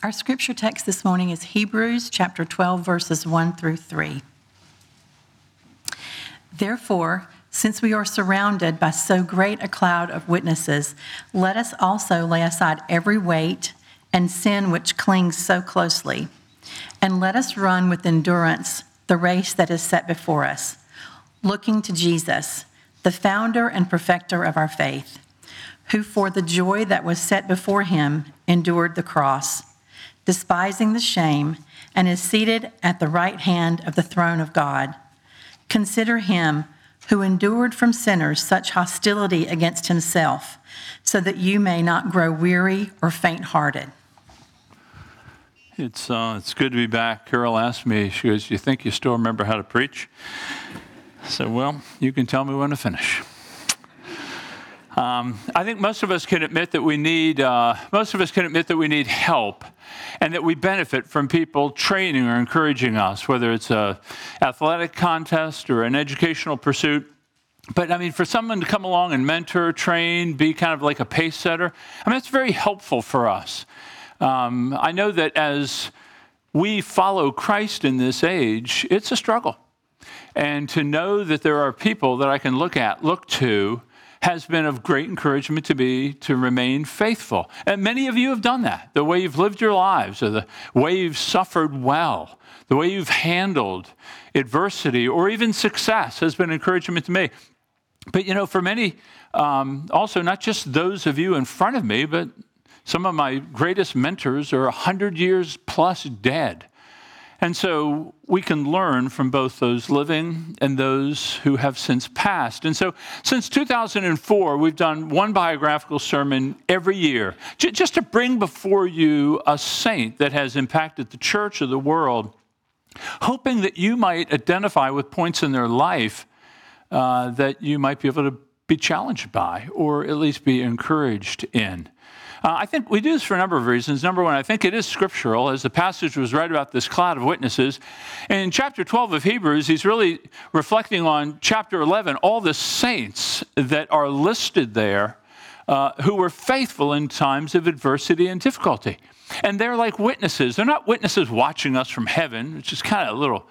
Our scripture text this morning is Hebrews chapter 12, verses 1 through 3. Therefore, since we are surrounded by so great a cloud of witnesses, let us also lay aside every weight and sin which clings so closely, and let us run with endurance the race that is set before us, looking to Jesus, the founder and perfecter of our faith, who for the joy that was set before him endured the cross, despising the shame, and is seated at the right hand of the throne of God. Consider him who endured from sinners such hostility against himself, so that you may not grow weary or faint hearted. It's, uh, it's good to be back. Carol asked me, she goes, You think you still remember how to preach? I said, Well, you can tell me when to finish. Um, I think most of us can admit that we need, uh, most of us can admit that we need help and that we benefit from people training or encouraging us, whether it's a athletic contest or an educational pursuit. But I mean, for someone to come along and mentor, train, be kind of like a pace setter, I mean, it's very helpful for us. Um, I know that as we follow Christ in this age, it's a struggle. And to know that there are people that I can look at, look to, has been of great encouragement to me to remain faithful. And many of you have done that. The way you've lived your lives, or the way you've suffered well, the way you've handled adversity or even success has been encouragement to me. But you know, for many, um, also not just those of you in front of me, but some of my greatest mentors are 100 years plus dead. And so we can learn from both those living and those who have since passed. And so since 2004, we've done one biographical sermon every year, just to bring before you a saint that has impacted the church or the world, hoping that you might identify with points in their life uh, that you might be able to be challenged by or at least be encouraged in. Uh, I think we do this for a number of reasons. Number one, I think it is scriptural, as the passage was right about this cloud of witnesses. And in chapter 12 of Hebrews, he's really reflecting on chapter 11, all the saints that are listed there uh, who were faithful in times of adversity and difficulty. And they're like witnesses. They're not witnesses watching us from heaven, which is kind of a little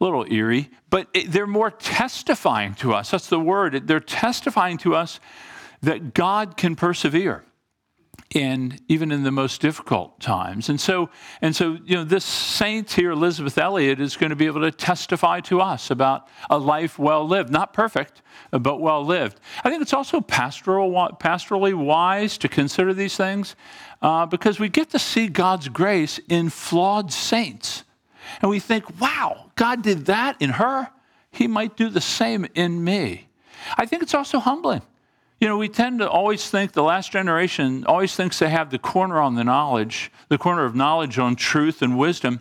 little eerie, but they're more testifying to us. That's the word. They're testifying to us that God can persevere in even in the most difficult times. And so, and so, you know, this saint here, Elisabeth Elliot, is going to be able to testify to us about a life well lived, not perfect, but well lived. I think it's also pastoral, pastorally wise to consider these things uh, because we get to see God's grace in flawed saints. And we think, wow, God did that in her. He might do the same in me. I think it's also humbling you know, we tend to always think the last generation always thinks they have the corner on the knowledge, the corner of knowledge on truth and wisdom.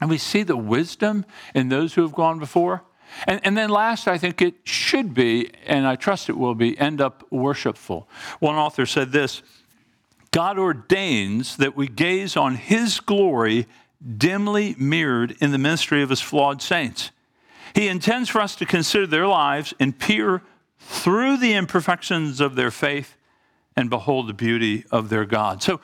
And we see the wisdom in those who have gone before. And, and then last, I think it should be, and I trust it will be, end up worshipful. One author said this God ordains that we gaze on his glory dimly mirrored in the ministry of his flawed saints. He intends for us to consider their lives in pure through the imperfections of their faith and behold the beauty of their God. So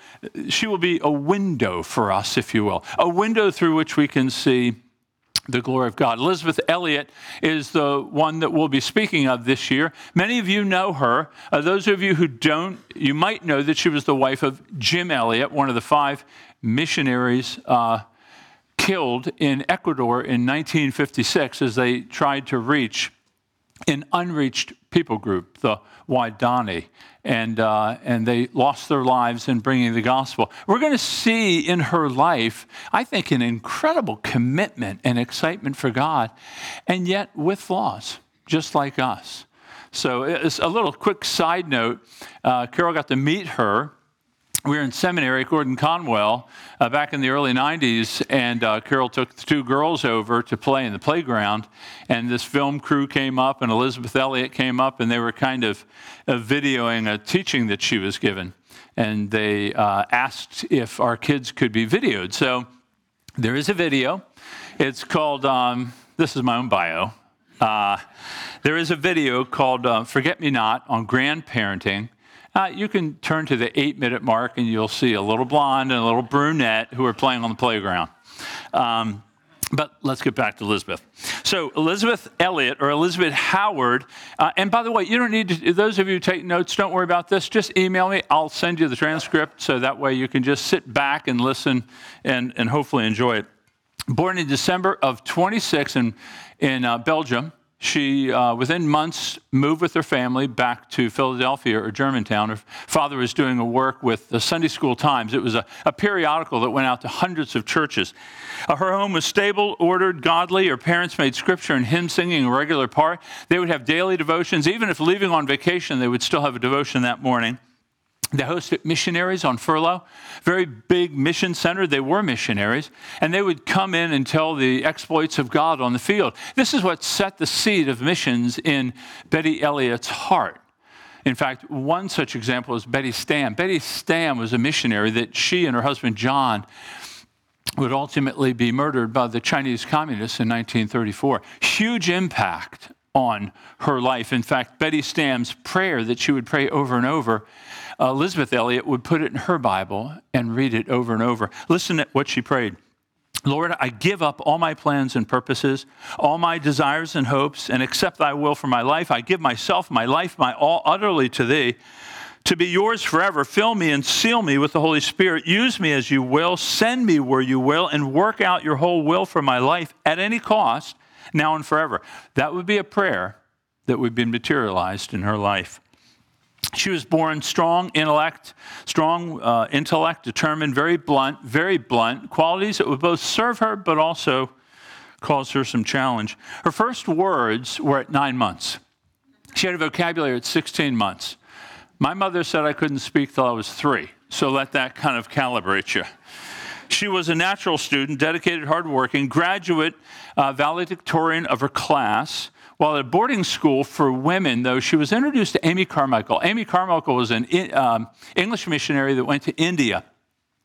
she will be a window for us, if you will, a window through which we can see the glory of God. Elisabeth Elliot is the one that we'll be speaking of this year. Many of you know her. Uh, those of you who don't, you might know that she was the wife of Jim Elliot, one of the five missionaries uh, killed in Ecuador in 1956 as they tried to reach an unreached people group, the Waodani, and, uh, and they lost their lives in bringing the gospel. We're going to see in her life, I think, an incredible commitment and excitement for God, and yet with flaws, just like us. So, it's a little quick side note. Uh, Carol got to meet her we were in seminary at Gordon Conwell uh, back in the early 90s, and uh, Carol took the two girls over to play in the playground. And this film crew came up, and Elisabeth Elliot came up, and they were kind of uh, videoing a teaching that she was given. And they uh, asked if our kids could be videoed. So there is a video. It's called, um, this is my own bio. Uh, there is a video called uh, Forget Me Not on grandparenting uh, you can turn to the eight minute mark and you'll see a little blonde and a little brunette who are playing on the playground. Um, but let's get back to Elisabeth. So, Elisabeth Elliot or Elisabeth Howard, uh, and by the way, you don't need to, those of you take notes, don't worry about this. Just email me. I'll send you the transcript so that way you can just sit back and listen and, and hopefully enjoy it. Born in December of 26 in, in uh, Belgium, she, uh, within months, moved with her family back to Philadelphia or Germantown. Her father was doing a work with the Sunday School Times. It was a, a periodical that went out to hundreds of churches. Uh, her home was stable, ordered, godly. Her parents made scripture and hymn singing a regular part. They would have daily devotions. Even if leaving on vacation, they would still have a devotion that morning. They hosted missionaries on furlough, very big mission center. They were missionaries, and they would come in and tell the exploits of God on the field. This is what set the seed of missions in Betty Elliot's heart. In fact, one such example is Betty Stam. Betty Stam was a missionary that she and her husband John would ultimately be murdered by the Chinese communists in 1934. Huge impact on her life. In fact, Betty Stam's prayer that she would pray over and over uh, Elisabeth Elliot would put it in her Bible and read it over and over. Listen to what she prayed. Lord, I give up all my plans and purposes, all my desires and hopes, and accept thy will for my life. I give myself, my life, my all utterly to thee, to be yours forever. Fill me and seal me with the Holy Spirit. Use me as you will, send me where you will, and work out your whole will for my life at any cost, now and forever. That would be a prayer that would be materialized in her life. She was born strong intellect, strong uh, intellect, determined, very blunt, very blunt, qualities that would both serve her but also cause her some challenge. Her first words were at nine months. She had a vocabulary at 16 months. My mother said I couldn't speak till I was three, so let that kind of calibrate you. She was a natural student, dedicated, hardworking, graduate uh, valedictorian of her class. While at a boarding school for women, though, she was introduced to Amy Carmichael. Amy Carmichael was an um, English missionary that went to India,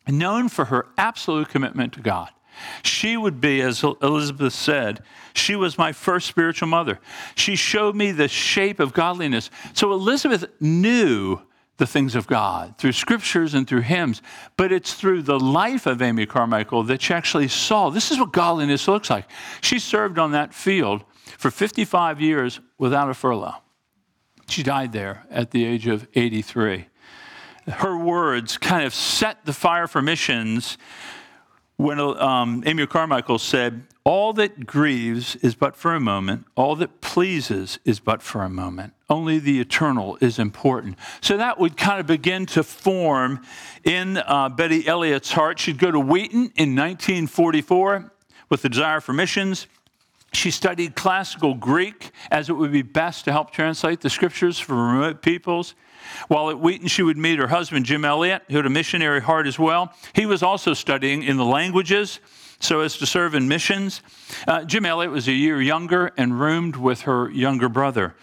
known for her absolute commitment to God. She would be, as Elisabeth said, she was my first spiritual mother. She showed me the shape of godliness. So Elisabeth knew the things of God through scriptures and through hymns, but it's through the life of Amy Carmichael that she actually saw this is what godliness looks like. She served on that field for 55 years without a furlough. She died there at the age of 83. Her words kind of set the fire for missions when um, Amy Carmichael said, All that grieves is but for a moment, all that pleases is but for a moment. Only the eternal is important. So that would kind of begin to form in uh, Betty Elliot's heart. She'd go to Wheaton in 1944 with the desire for missions. She studied classical Greek as it would be best to help translate the scriptures for remote peoples. While at Wheaton, she would meet her husband, Jim Elliot, who had a missionary heart as well. He was also studying in the languages so as to serve in missions. Uh, Jim Elliot was a year younger and roomed with her younger brother.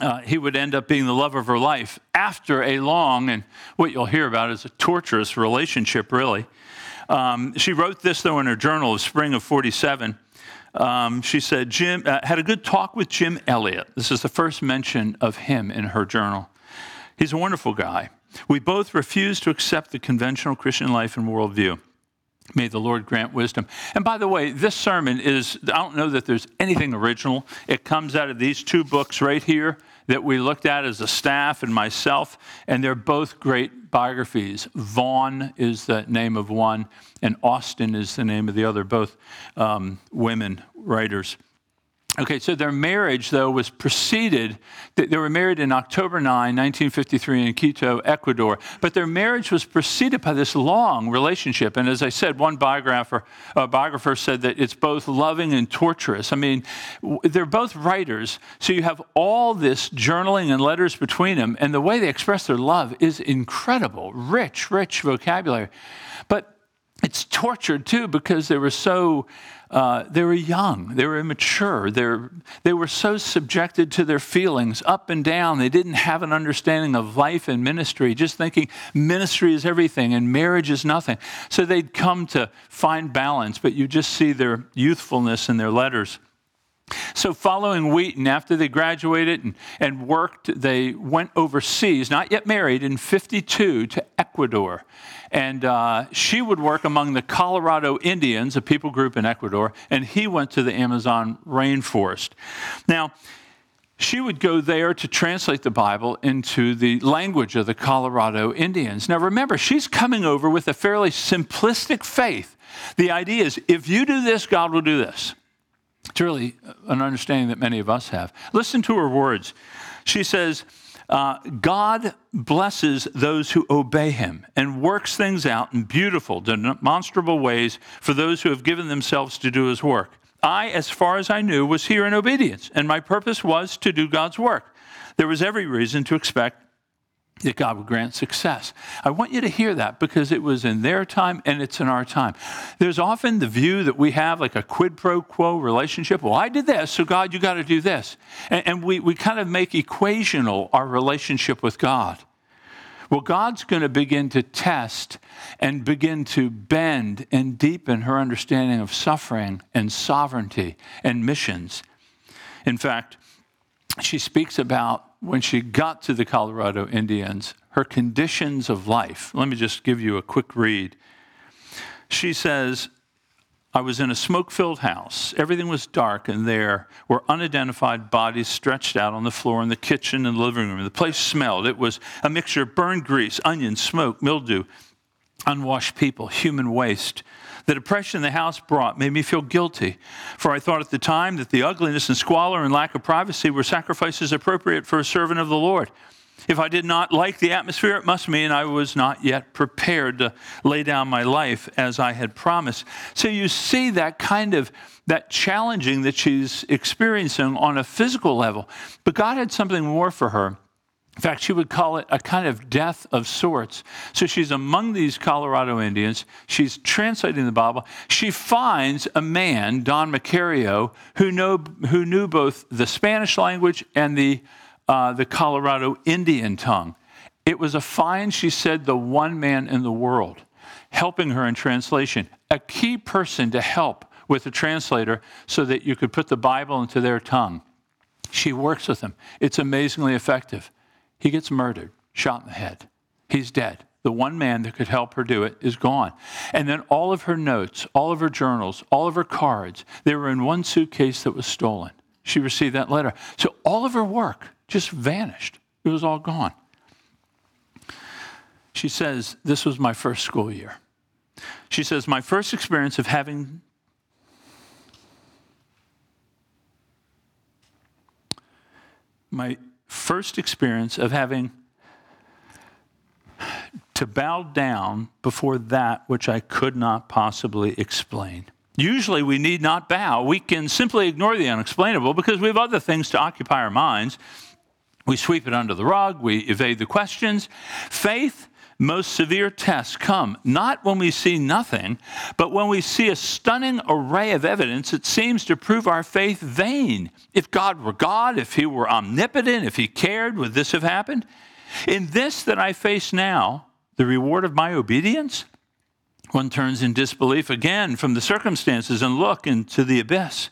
Uh, he would end up being the love of her life after a long, and what you'll hear about is a torturous relationship, really. Um, she wrote this, though, in her journal of spring of 47. Um, she said, Jim uh, had a good talk with Jim Elliot. This is the first mention of him in her journal. He's a wonderful guy. We both refuse to accept the conventional Christian life and worldview. May the Lord grant wisdom. And by the way, this sermon is, I don't know that there's anything original. It comes out of these two books right here that we looked at as a staff and myself, and they're both great biographies. Vaughn is the name of one, and Austen is the name of the other, both um, women writers. Okay, so their marriage, though, was preceded, they were married in October 9, 1953, in Quito, Ecuador. But their marriage was preceded by this long relationship. And as I said, one biographer, uh, biographer said that it's both loving and torturous. I mean, they're both writers, so you have all this journaling and letters between them. And the way they express their love is incredible rich, rich vocabulary. But it's tortured too because they were so uh, they were young, they were immature, They're, they were so subjected to their feelings up and down. They didn't have an understanding of life and ministry, just thinking ministry is everything and marriage is nothing. So they'd come to find balance, but you just see their youthfulness in their letters. So, following Wheaton, after they graduated and, and worked, they went overseas, not yet married, in 52 to Ecuador. And uh, she would work among the Colorado Indians, a people group in Ecuador, and he went to the Amazon rainforest. Now, she would go there to translate the Bible into the language of the Colorado Indians. Now, remember, she's coming over with a fairly simplistic faith. The idea is if you do this, God will do this. It's really an understanding that many of us have. Listen to her words. She says, uh, God blesses those who obey him and works things out in beautiful, demonstrable ways for those who have given themselves to do his work. I, as far as I knew, was here in obedience, and my purpose was to do God's work. There was every reason to expect that God would grant success. I want you to hear that because it was in their time and it's in our time. There's often the view that we have like a quid pro quo relationship. Well, I did this, so God, you got to do this. And, and, we, we kind of make equational our relationship with God. Well, God's going to begin to test and begin to bend and deepen her understanding of suffering and sovereignty and missions. In fact, she speaks about when she got to the Colorado Indians, her conditions of life. Let me just give you a quick read. She says, I was in a smoke filled house. Everything was dark, and there were unidentified bodies stretched out on the floor in the kitchen and living room. The place smelled. It was a mixture of burned grease, onions, smoke, mildew, unwashed people, human waste. The depression the house brought made me feel guilty, for I thought at the time that the ugliness and squalor and lack of privacy were sacrifices appropriate for a servant of the Lord. If I did not like the atmosphere, it must mean I was not yet prepared to lay down my life as I had promised. So you see that kind of that challenging that she's experiencing on a physical level. But God had something more for her. In fact, she would call it a kind of death of sorts. So she's among these Colorado Indians. She's translating the Bible. She finds a man, Don Macario, who, know, who knew both the Spanish language and the uh, the Colorado Indian tongue. It was a find, she said, the one man in the world helping her in translation, a key person to help with the translator so that you could put the Bible into their tongue. She works with him. It's amazingly effective. He gets murdered, shot in the head. He's dead. The one man that could help her do it is gone. And then all of her notes, all of her journals, all of her cards, they were in one suitcase that was stolen. She received that letter. So all of her work just vanished. It was all gone. She says, This was my first school year. She says, My first experience of having my first experience of having to bow down before that which I could not possibly explain. Usually we need not bow. We can simply ignore the unexplainable because we have other things to occupy our minds. We sweep it under the rug, we evade the questions. Faith, most severe tests come not when we see nothing, but when we see a stunning array of evidence that seems to prove our faith vain. If God were God, if He were omnipotent, if He cared, would this have happened? In this that I face now, the reward of my obedience, one turns in disbelief again from the circumstances and look into the abyss.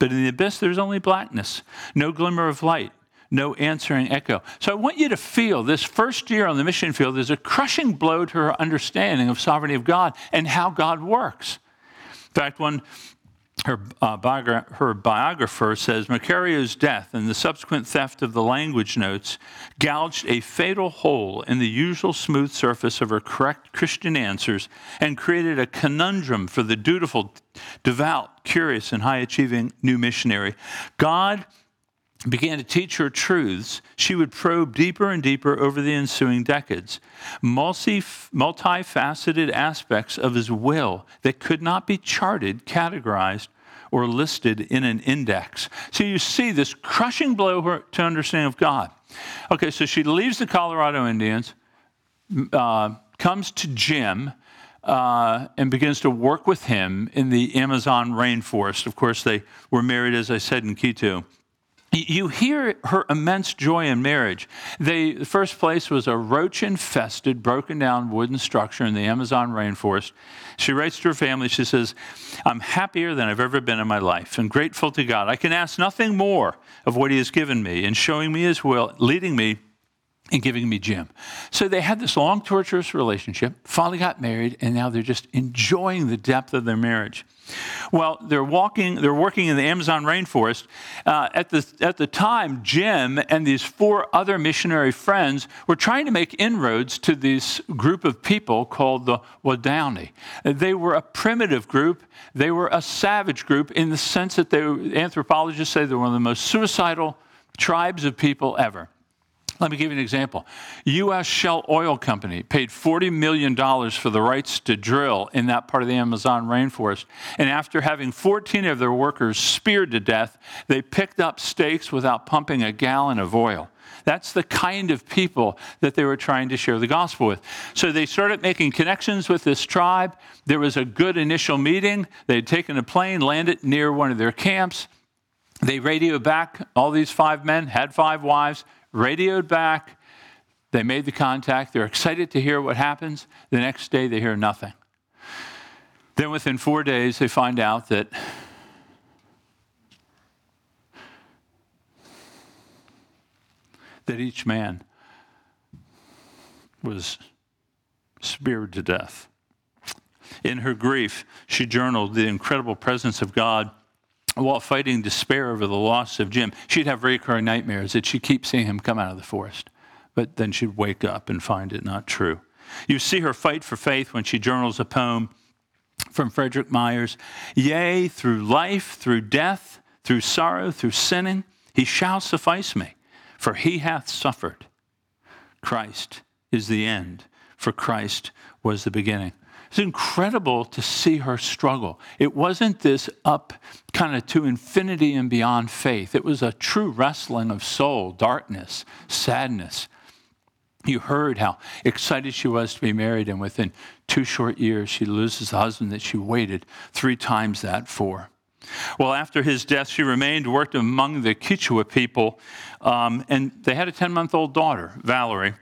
But in the abyss, there's only blackness, no glimmer of light no answering echo. So I want you to feel this first year on the mission field is a crushing blow to her understanding of sovereignty of God and how God works. In fact, when her, uh, biogra- her biographer says Macario's death and the subsequent theft of the language notes gouged a fatal hole in the usual smooth surface of her correct Christian answers and created a conundrum for the dutiful, devout, curious, and high achieving new missionary. God began to teach her truths, she would probe deeper and deeper over the ensuing decades. Multi, multifaceted aspects of his will that could not be charted, categorized, or listed in an index. So you see this crushing blow to understanding of God. Okay, so she leaves the Colorado Indians, uh, comes to Jim, uh, and begins to work with him in the Amazon rainforest. Of course, they were married, as I said, in Quito. You hear her immense joy in marriage. They, the first place was a roach infested, broken down wooden structure in the Amazon rainforest. She writes to her family, she says, I'm happier than I've ever been in my life and grateful to God. I can ask nothing more of what He has given me in showing me His will, leading me and giving me Jim. So they had this long, torturous relationship, finally got married, and now they're just enjoying the depth of their marriage. Well, they're walking, they're working in the Amazon rainforest. Uh, at, the, at the time, Jim and these four other missionary friends were trying to make inroads to this group of people called the Waodani. They were a primitive group. They were a savage group in the sense that they, anthropologists say they were one of the most suicidal tribes of people ever. Let me give you an example. U.S. Shell Oil Company paid $40 million for the rights to drill in that part of the Amazon rainforest. And after having 14 of their workers speared to death, they picked up stakes without pumping a gallon of oil. That's the kind of people that they were trying to share the gospel with. So they started making connections with this tribe. There was a good initial meeting. They had taken a plane, landed near one of their camps. They radioed back. All these five men had five wives radioed back. They made the contact. They're excited to hear what happens. The next day, they hear nothing. Then, within four days, they find out that that each man was speared to death. In her grief, she journaled the incredible presence of God while fighting despair over the loss of Jim, she'd have recurring nightmares that she'd keep seeing him come out of the forest. But then she'd wake up and find it not true. You see her fight for faith when she journals a poem from Frederick Myers Yea, through life, through death, through sorrow, through sinning, he shall suffice me, for he hath suffered. Christ is the end, for Christ was the beginning. It's incredible to see her struggle. It wasn't this up kind of to infinity and beyond faith. It was a true wrestling of soul, darkness, sadness. You heard how excited she was to be married, and within two short years, she loses the husband that she waited three times that for. Well, after his death, she remained, worked among the Quechua people, um, and they had a 10 month old daughter, Valerie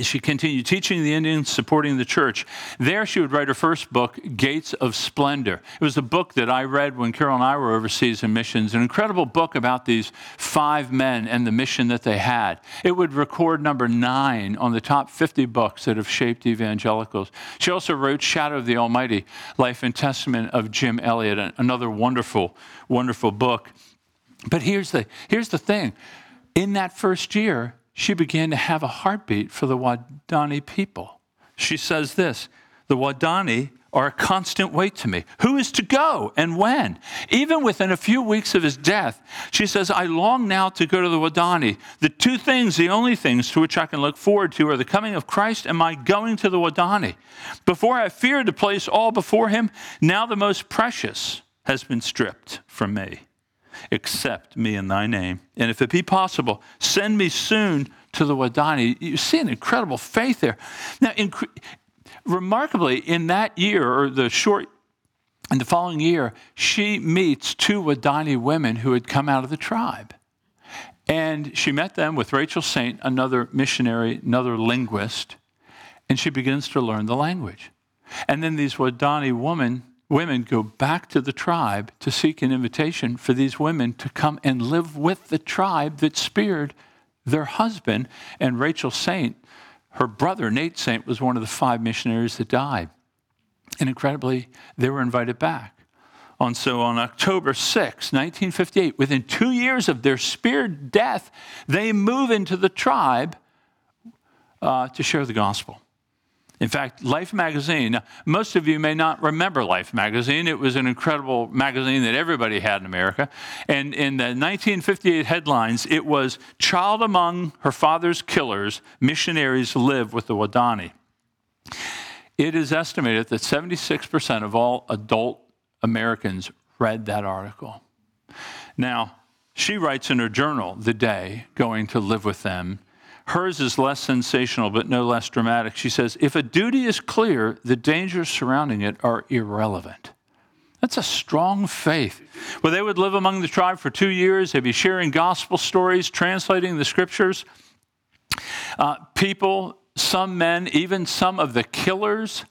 she continued teaching the Indians, supporting the church. There, she would write her first book, Gates of Splendor. It was a book that I read when Carol and I were overseas in missions, an incredible book about these five men and the mission that they had. It would record number nine on the top 50 books that have shaped evangelicals. She also wrote Shadow of the Almighty, Life and Testament of Jim Elliot, another wonderful, wonderful book. But here's the, here's the thing in that first year, she began to have a heartbeat for the Wadani people. She says this The Wadani are a constant weight to me. Who is to go and when? Even within a few weeks of his death, she says, I long now to go to the Wadani. The two things, the only things to which I can look forward to are the coming of Christ and my going to the Wadani. Before I feared to place all before him, now the most precious has been stripped from me accept me in thy name. And if it be possible, send me soon to the Wadani. You see an incredible faith there. Now, remarkably, in that year, or the short, in the following year, she meets two Wadani women who had come out of the tribe. And she met them with Rachel Saint, another missionary, another linguist, and she begins to learn the language. And then these Wadani women women go back to the tribe to seek an invitation for these women to come and live with the tribe that speared their husband. And Rachel Saint, her brother Nate Saint, was one of the five missionaries that died. And incredibly, they were invited back. And so on October 6, 1958, within two years of their speared death, they move into the tribe uh, to share the gospel. In fact, Life magazine, most of you may not remember Life magazine. It was an incredible magazine that everybody had in America. And in the 1958 headlines, it was Child Among Her Father's Killers, Missionaries Live with the Wadani. It is estimated that 76% of all adult Americans read that article. Now, she writes in her journal the day going to live with them Hers is less sensational, but no less dramatic. She says, If a duty is clear, the dangers surrounding it are irrelevant. That's a strong faith. Well, they would live among the tribe for two years. They'd be sharing gospel stories, translating the scriptures. Uh, people, some men, even some of the killers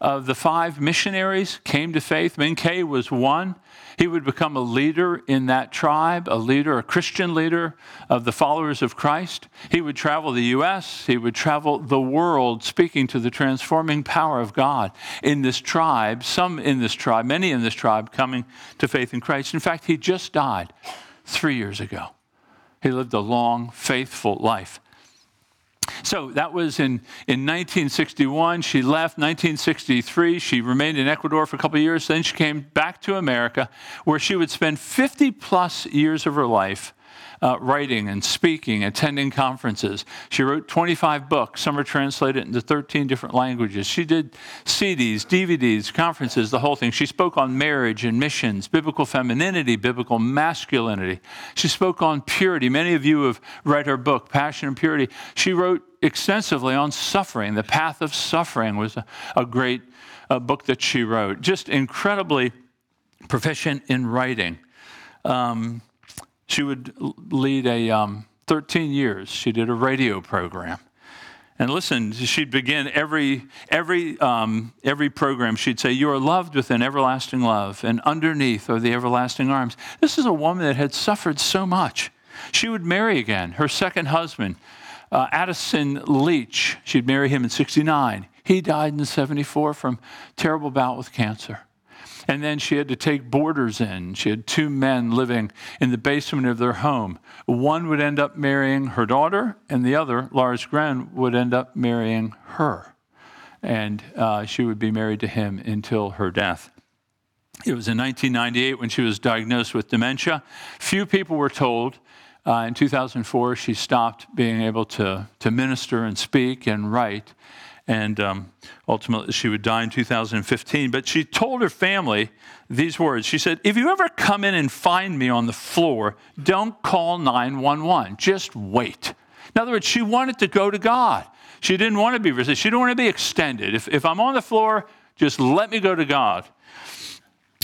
of the five missionaries came to faith. Mincaye was one. He would become a leader in that tribe, a leader, a Christian leader of the followers of Christ. He would travel the U.S., he would travel the world speaking to the transforming power of God in this tribe, some in this tribe, many in this tribe coming to faith in Christ. In fact, he just died three years ago. He lived a long, faithful life. So that was in, in 1961. She left 1963. She remained in Ecuador for a couple of years. Then she came back to America, where she would spend 50 plus years of her life uh, writing and speaking, attending conferences. She wrote 25 books. Some are translated into 13 different languages. She did CDs, DVDs, conferences, the whole thing. She spoke on marriage and missions, biblical femininity, biblical masculinity. She spoke on purity. Many of you have read her book, Passion and Purity. She wrote extensively on suffering. The Path of Suffering was a, a great uh, book that she wrote. Just incredibly proficient in writing. Um, she would lead a um, 13 years. She did a radio program. And listen, she'd begin every, every, um, every program, she'd say, You are loved with an everlasting love, and underneath are the everlasting arms. This is a woman that had suffered so much. She would marry again. Her second husband, uh, Addison Leitch, she'd marry him in 69. He died in 74 from terrible bout with cancer. And then she had to take boarders in. She had two men living in the basement of their home. One would end up marrying her daughter, and the other, Lars Gren, would end up marrying her. And uh, she would be married to him until her death. It was in 1998 when she was diagnosed with dementia. Few people were told. Uh, in 2004, she stopped being able to, to minister and speak and write and um, ultimately she would die in 2015. But she told her family these words. She said, If you ever come in and find me on the floor, don't call 911. Just wait. In other words, she wanted to go to God. She didn't want to be resisted. She didn't want to be extended. If, if I'm on the floor, just let me go to God.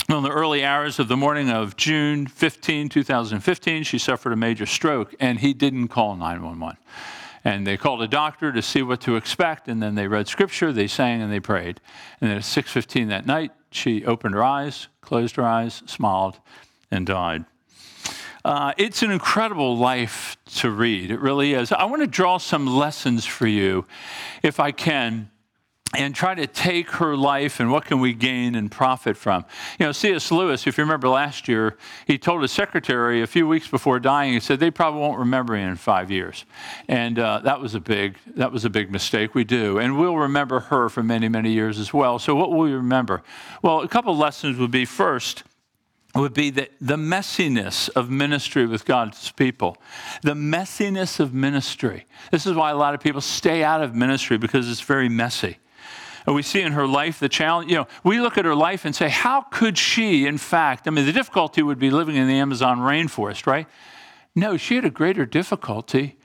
In the early hours of the morning of June 15, 2015, she suffered a major stroke, and he didn't call 911. And they called a doctor to see what to expect, and then they read scripture, they sang, and they prayed. And then at 6:15 that night, she opened her eyes, closed her eyes, smiled, and died. Uh, it's an incredible life to read. It really is. I want to draw some lessons for you, if I can and try to take her life and what can we gain and profit from. You know, C.S. Lewis, if you remember last year, he told his secretary a few weeks before dying, he said they probably won't remember him in five years, and uh, that was a big that was a big mistake. We do, and we'll remember her for many many years as well. So what will we remember? Well, a couple lessons would be first would be the, the messiness of ministry with God's people. The messiness of ministry. This is why a lot of people stay out of ministry because it's very messy. We see in her life the challenge. You know, we look at her life and say, how could she, in fact, I mean, the difficulty would be living in the Amazon rainforest, right? No, she had a greater difficulty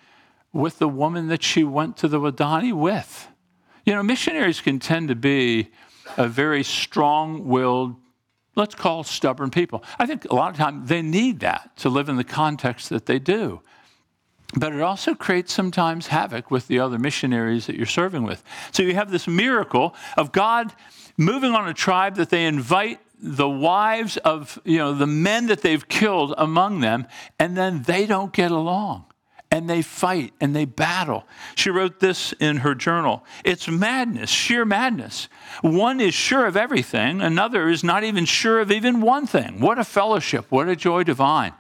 with the woman that she went to the Wadani with. You know, missionaries can tend to be a very strong willed, let's call stubborn people. I think a lot of times they need that to live in the context that they do but it also creates sometimes havoc with the other missionaries that you're serving with. So you have this miracle of God moving on a tribe that they invite the wives of you know the men that they've killed among them and then they don't get along and they fight and they battle. She wrote this in her journal. It's madness, sheer madness. One is sure of everything, another is not even sure of even one thing. What a fellowship, what a joy divine.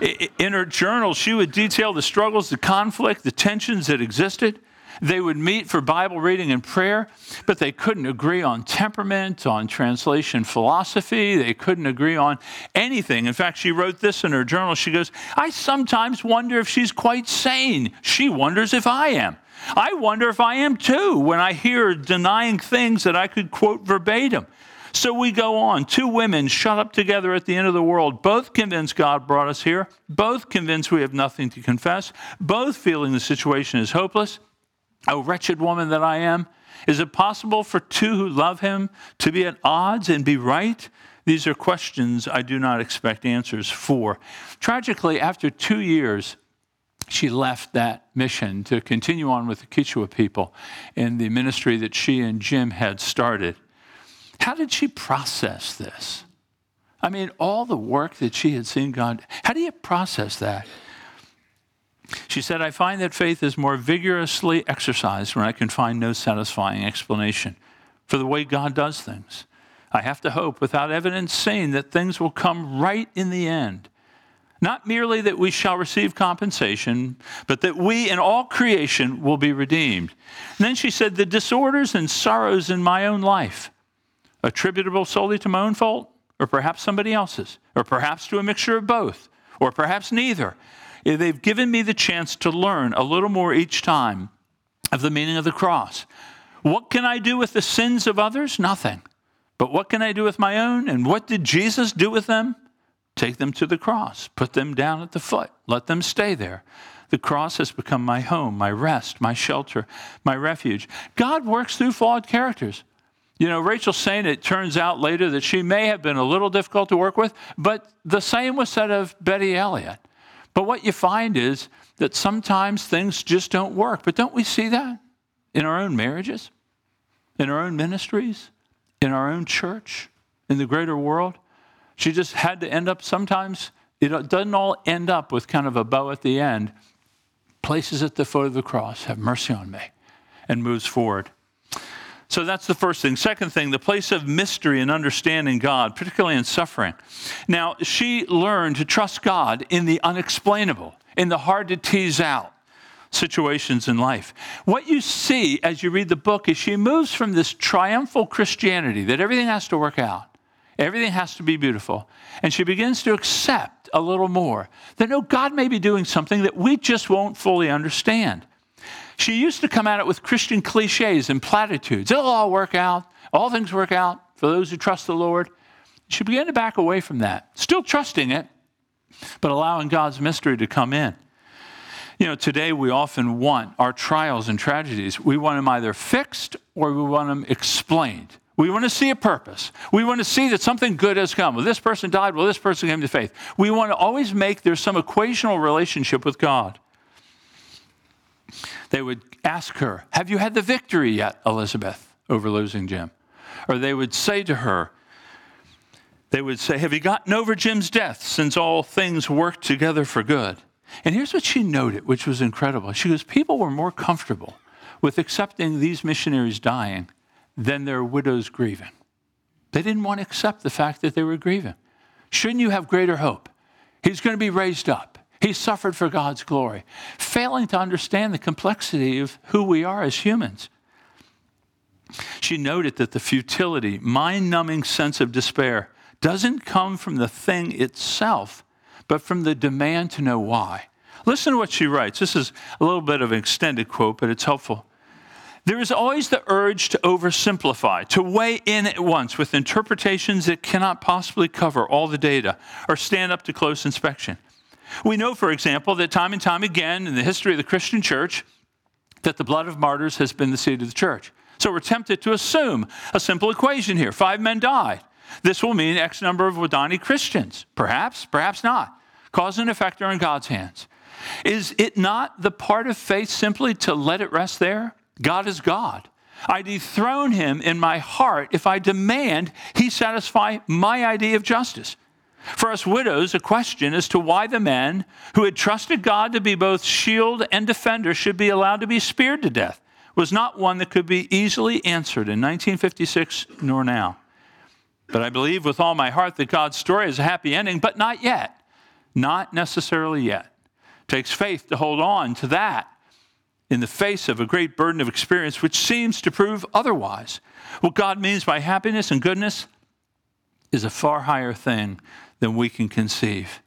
In her journal, she would detail the struggles, the conflict, the tensions that existed. They would meet for Bible reading and prayer, but they couldn't agree on temperament, on translation philosophy. They couldn't agree on anything. In fact, she wrote this in her journal. She goes, I sometimes wonder if she's quite sane. She wonders if I am. I wonder if I am too when I hear denying things that I could quote verbatim. So we go on. Two women shut up together at the end of the world, both convinced God brought us here, both convinced we have nothing to confess, both feeling the situation is hopeless. Oh, wretched woman that I am. Is it possible for two who love him to be at odds and be right? These are questions I do not expect answers for. Tragically, after two years, she left that mission to continue on with the Quechua people in the ministry that she and Jim had started. How did she process this? I mean, all the work that she had seen God, how do you process that? She said, I find that faith is more vigorously exercised when I can find no satisfying explanation for the way God does things. I have to hope, without evidence seen, that things will come right in the end. Not merely that we shall receive compensation, but that we and all creation will be redeemed. And then she said, The disorders and sorrows in my own life, attributable solely to my own fault, or perhaps somebody else's, or perhaps to a mixture of both, or perhaps neither. Eh, they've given me the chance to learn a little more each time of the meaning of the cross. What can I do with the sins of others? Nothing. But what can I do with my own? And what did Jesus do with them? Take them to the cross, put them down at the foot, let them stay there. The cross has become my home, my rest, my shelter, my refuge. God works through flawed characters. You know, Rachel Saint it turns out later that she may have been a little difficult to work with, but the same was said of Betty Elliot. But what you find is that sometimes things just don't work. But don't we see that in our own marriages, in our own ministries, in our own church, in the greater world? She just had to end up sometimes, it doesn't all end up with kind of a bow at the end. Places at the foot of the cross, have mercy on me, and moves forward. So that's the first thing. Second thing, the place of mystery and understanding God, particularly in suffering. Now, she learned to trust God in the unexplainable, in the hard to tease out situations in life. What you see as you read the book is she moves from this triumphal Christianity that everything has to work out, everything has to be beautiful, and she begins to accept a little more that no, God may be doing something that we just won't fully understand. She used to come at it with Christian cliches and platitudes. It'll all work out. All things work out for those who trust the Lord. She began to back away from that, still trusting it, but allowing God's mystery to come in. You know, today we often want our trials and tragedies, we want them either fixed or we want them explained. We want to see a purpose. We want to see that something good has come. Well, this person died. Well, this person came to faith. We want to always make there's some equational relationship with God they would ask her, Have you had the victory yet, Elisabeth, over losing Jim? Or they would say to her, They would say, Have you gotten over Jim's death since all things work together for good? And here's what she noted, which was incredible. She goes, People were more comfortable with accepting these missionaries dying than their widows grieving. They didn't want to accept the fact that they were grieving. Shouldn't you have greater hope? He's going to be raised up. He suffered for God's glory, failing to understand the complexity of who we are as humans. She noted that the futility, mind numbing sense of despair doesn't come from the thing itself, but from the demand to know why. Listen to what she writes. This is a little bit of an extended quote, but it's helpful. There is always the urge to oversimplify, to weigh in at once with interpretations that cannot possibly cover all the data or stand up to close inspection. We know, for example, that time and time again in the history of the Christian church, that the blood of martyrs has been the seed of the church. So we're tempted to assume a simple equation here five men died. This will mean X number of Wadani Christians. Perhaps, perhaps not. Cause and effect are in God's hands. Is it not the part of faith simply to let it rest there? God is God. I dethrone him in my heart if I demand he satisfy my idea of justice. For us widows, a question as to why the man who had trusted God to be both shield and defender should be allowed to be speared to death was not one that could be easily answered in 1956 nor now. But I believe with all my heart that God's story has a happy ending, but not yet. Not necessarily yet. It takes faith to hold on to that in the face of a great burden of experience which seems to prove otherwise. What God means by happiness and goodness is a far higher thing than we can conceive.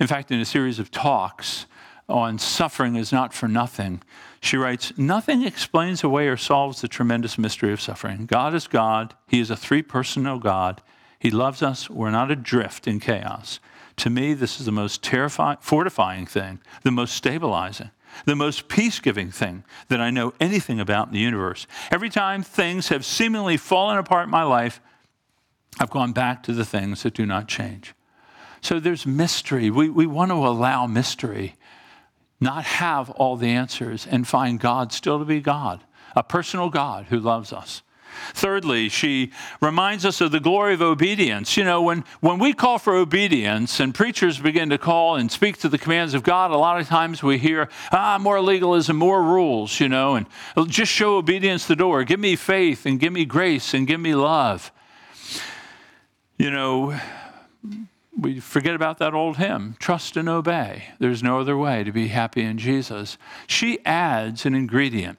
In fact, in a series of talks on suffering is not for nothing, she writes Nothing explains away or solves the tremendous mystery of suffering. God is God, He is a three personal God. He loves us. We're not adrift in chaos. To me, this is the most terrifying, fortifying thing, the most stabilizing. the most peace giving thing that I know anything about in the universe. Every time things have seemingly fallen apart in my life, I've gone back to the things that do not change. So there's mystery. We, we want to allow mystery, not have all the answers, and find God still to be God, a personal God who loves us. Thirdly, she reminds us of the glory of obedience. You know, when, when we call for obedience and preachers begin to call and speak to the commands of God, a lot of times we hear, ah, more legalism, more rules, you know, and just show obedience the door. Give me faith and give me grace and give me love. You know, we forget about that old hymn trust and obey. There's no other way to be happy in Jesus. She adds an ingredient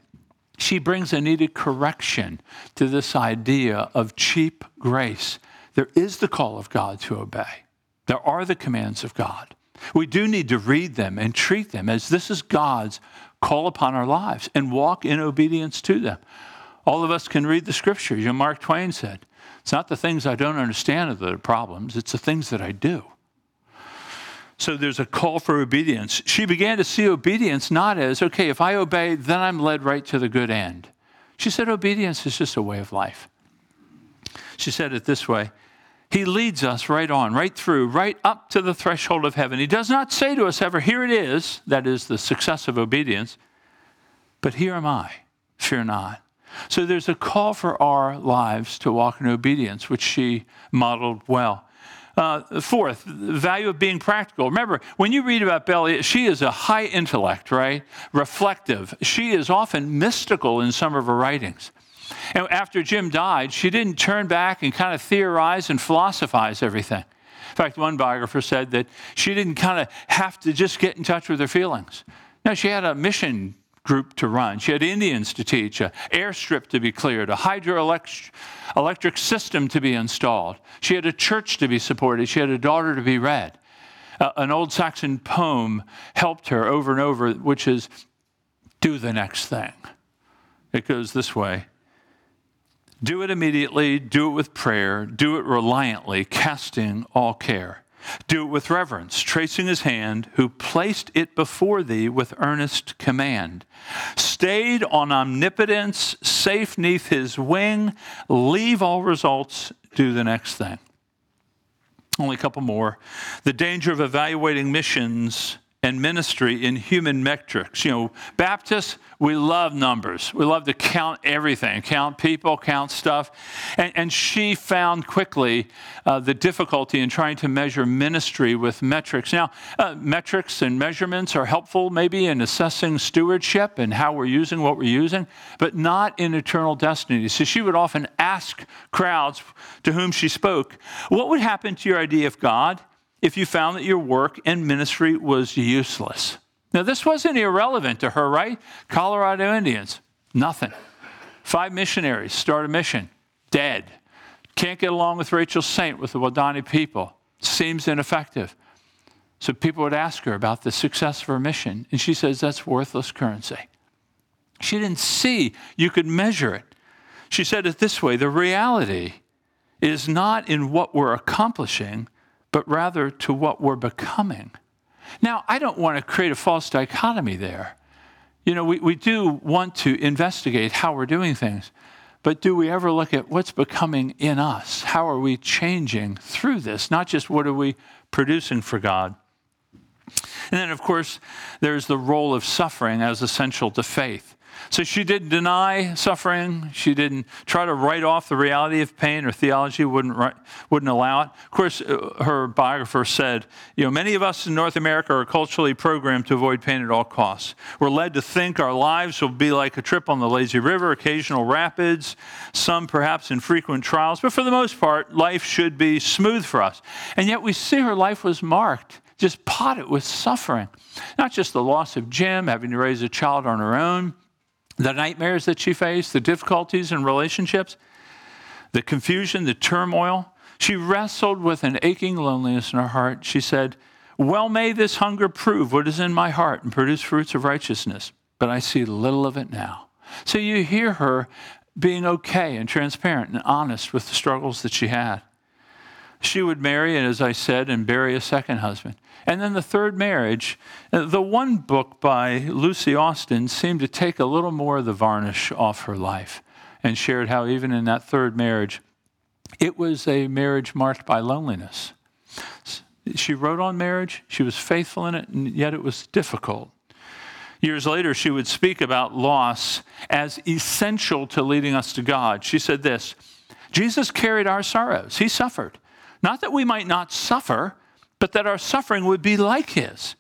she brings a needed correction to this idea of cheap grace. There is the call of God to obey, there are the commands of God. We do need to read them and treat them as this is God's call upon our lives and walk in obedience to them. All of us can read the scriptures. You know, Mark Twain said, It's not the things I don't understand that are problems, it's the things that I do. So there's a call for obedience. She began to see obedience not as, okay, if I obey, then I'm led right to the good end. She said obedience is just a way of life. She said it this way He leads us right on, right through, right up to the threshold of heaven. He does not say to us ever, Here it is, that is the success of obedience, but here am I, fear not. So there's a call for our lives to walk in obedience, which she modeled well. Uh, fourth, the value of being practical. Remember, when you read about Belle, she is a high intellect, right? Reflective. She is often mystical in some of her writings. And after Jim died, she didn't turn back and kind of theorize and philosophize everything. In fact, one biographer said that she didn't kind of have to just get in touch with her feelings. No, she had a mission group to run. She had Indians to teach, an airstrip to be cleared, a hydroelectric system to be installed. She had a church to be supported. She had a daughter to be read. Uh, an old Saxon poem helped her over and over, which is do the next thing. It goes this way Do it immediately, do it with prayer, do it reliantly, casting all care. Do it with reverence, tracing his hand, who placed it before thee with earnest command. Stayed on omnipotence, safe neath his wing, leave all results, do the next thing. Only a couple more. The danger of evaluating missions and ministry in human metrics. You know, Baptists, we love numbers. We love to count everything, count people, count stuff. And, and she found quickly uh, the difficulty in trying to measure ministry with metrics. Now, uh, metrics and measurements are helpful maybe in assessing stewardship and how we're using what we're using, but not in eternal destiny. So she would often ask crowds to whom she spoke, What would happen to your idea of God? If you found that your work and ministry was useless. Now, this wasn't irrelevant to her, right? Colorado Indians, nothing. Five missionaries start a mission, dead. Can't get along with Rachel Saint with the Waodani people. Seems ineffective. So people would ask her about the success of her mission, and she says that's worthless currency. She didn't see you could measure it. She said it this way the reality is not in what we're accomplishing, but rather to what we're becoming. Now, I don't want to create a false dichotomy there. You know, we, we do want to investigate how we're doing things, but do we ever look at what's becoming in us? How are we changing through this? Not just what are we producing for God. And then, of course, there's the role of suffering as essential to faith. So she didn't deny suffering. She didn't try to write off the reality of pain. Her theology wouldn't, wouldn't allow it. Of course, uh, her biographer said, you know, many of us in North America are culturally programmed to avoid pain at all costs. We're led to think our lives will be like a trip on the lazy river, occasional rapids, some perhaps infrequent trials, but for the most part, life should be smooth for us. And yet we see her life was marked just potted with suffering. Not just the loss of Jim, having to raise a child on her own, the nightmares that she faced, the difficulties in relationships, the confusion, the turmoil. She wrestled with an aching loneliness in her heart. She said, Well, may this hunger prove what is in my heart and produce fruits of righteousness, but I see little of it now. So you hear her being okay and transparent and honest with the struggles that she had. she would marry, and as I said, and bury a second husband. And then the third marriage, uh, the one book by Lucy Austen seemed to take a little more of the varnish off her life and shared how even in that third marriage, it was a marriage marked by loneliness. She wrote on marriage, she was faithful in it, and yet it was difficult. Years later, she would speak about loss as essential to leading us to God. She said this Jesus carried our sorrows, He suffered. Not that we might not suffer, but that our suffering would be like his.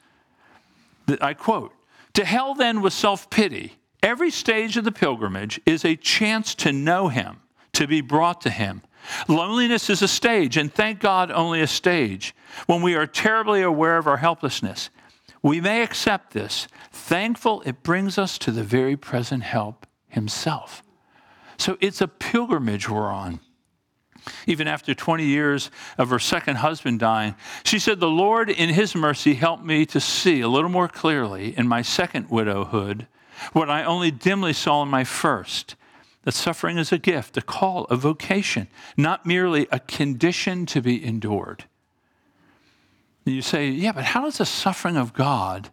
I quote To hell then with self pity. Every stage of the pilgrimage is a chance to know him, to be brought to him. Loneliness is a stage, and thank God, only a stage. When we are terribly aware of our helplessness, we may accept this, thankful it brings us to the very present help himself. So it's a pilgrimage we're on even after 20 years of her second husband dying. She said, The Lord, in His mercy, helped me to see a little more clearly in my second widowhood what I only dimly saw in my first that suffering is a gift, a call, a vocation, not merely a condition to be endured. And you say, Yeah, but how does the suffering of God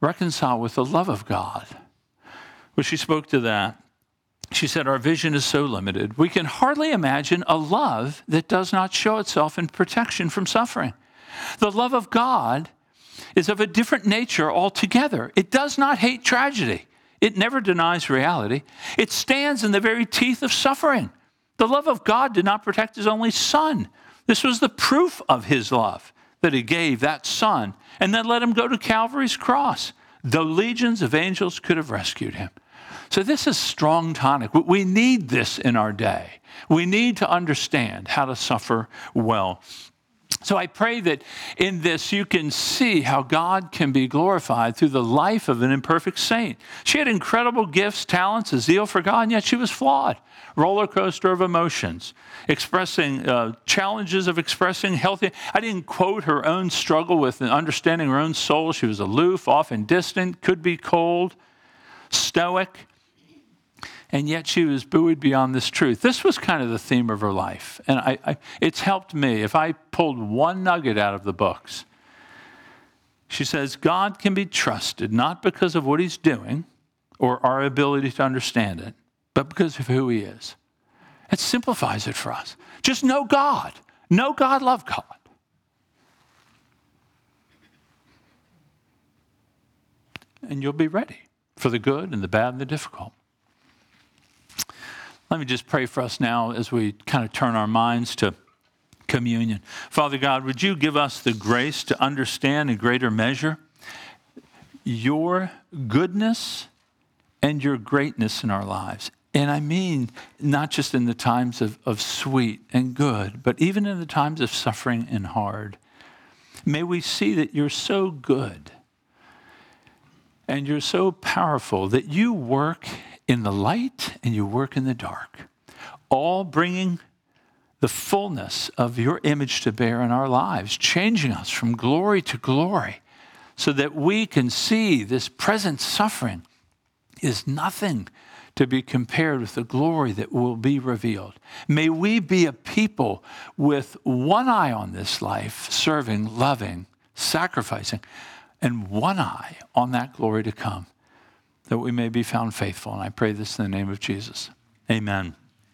reconcile with the love of God? Well, she spoke to that. She said, Our vision is so limited, we can hardly imagine a love that does not show itself in protection from suffering. The love of God is of a different nature altogether. It does not hate tragedy, it never denies reality. It stands in the very teeth of suffering. The love of God did not protect his only son. This was the proof of his love that he gave that son and then let him go to Calvary's cross, though legions of angels could have rescued him. So, this is strong tonic. We need this in our day. We need to understand how to suffer well. So I pray that in this you can see how God can be glorified through the life of an imperfect saint. She had incredible gifts, talents, a zeal for God, and yet she was flawed. Roller coaster of emotions, expressing uh, challenges of expressing healthy. I didn't quote her own struggle with understanding her own soul. She was aloof, often distant, could be cold, stoic and yet she was buoyed beyond this truth. This was kind of the theme of her life. And I, I, it's helped me. If I pulled one nugget out of the books, she says, God can be trusted not because of what he's doing or our ability to understand it, but because of who he is. It simplifies it for us. Just know God. Know God, love God. And you'll be ready for the good and the bad and the difficult. Let me just pray for us now as we kind of turn our minds to communion. Father God, would you give us the grace to understand in greater measure your goodness and your greatness in our lives? And I mean, not just in the times of, of sweet and good, but even in the times of suffering and hard. May we see that you're so good and you're so powerful that you work in the light and you work in the dark, all bringing the fullness of your image to bear in our lives, changing us from glory to glory, so that we can see this present suffering is nothing to be compared with the glory that will be revealed. May we be a people with one eye on this life, serving, loving, sacrificing, and one eye on that glory to come that we may be found faithful. And I pray this in the name of Jesus. Amen.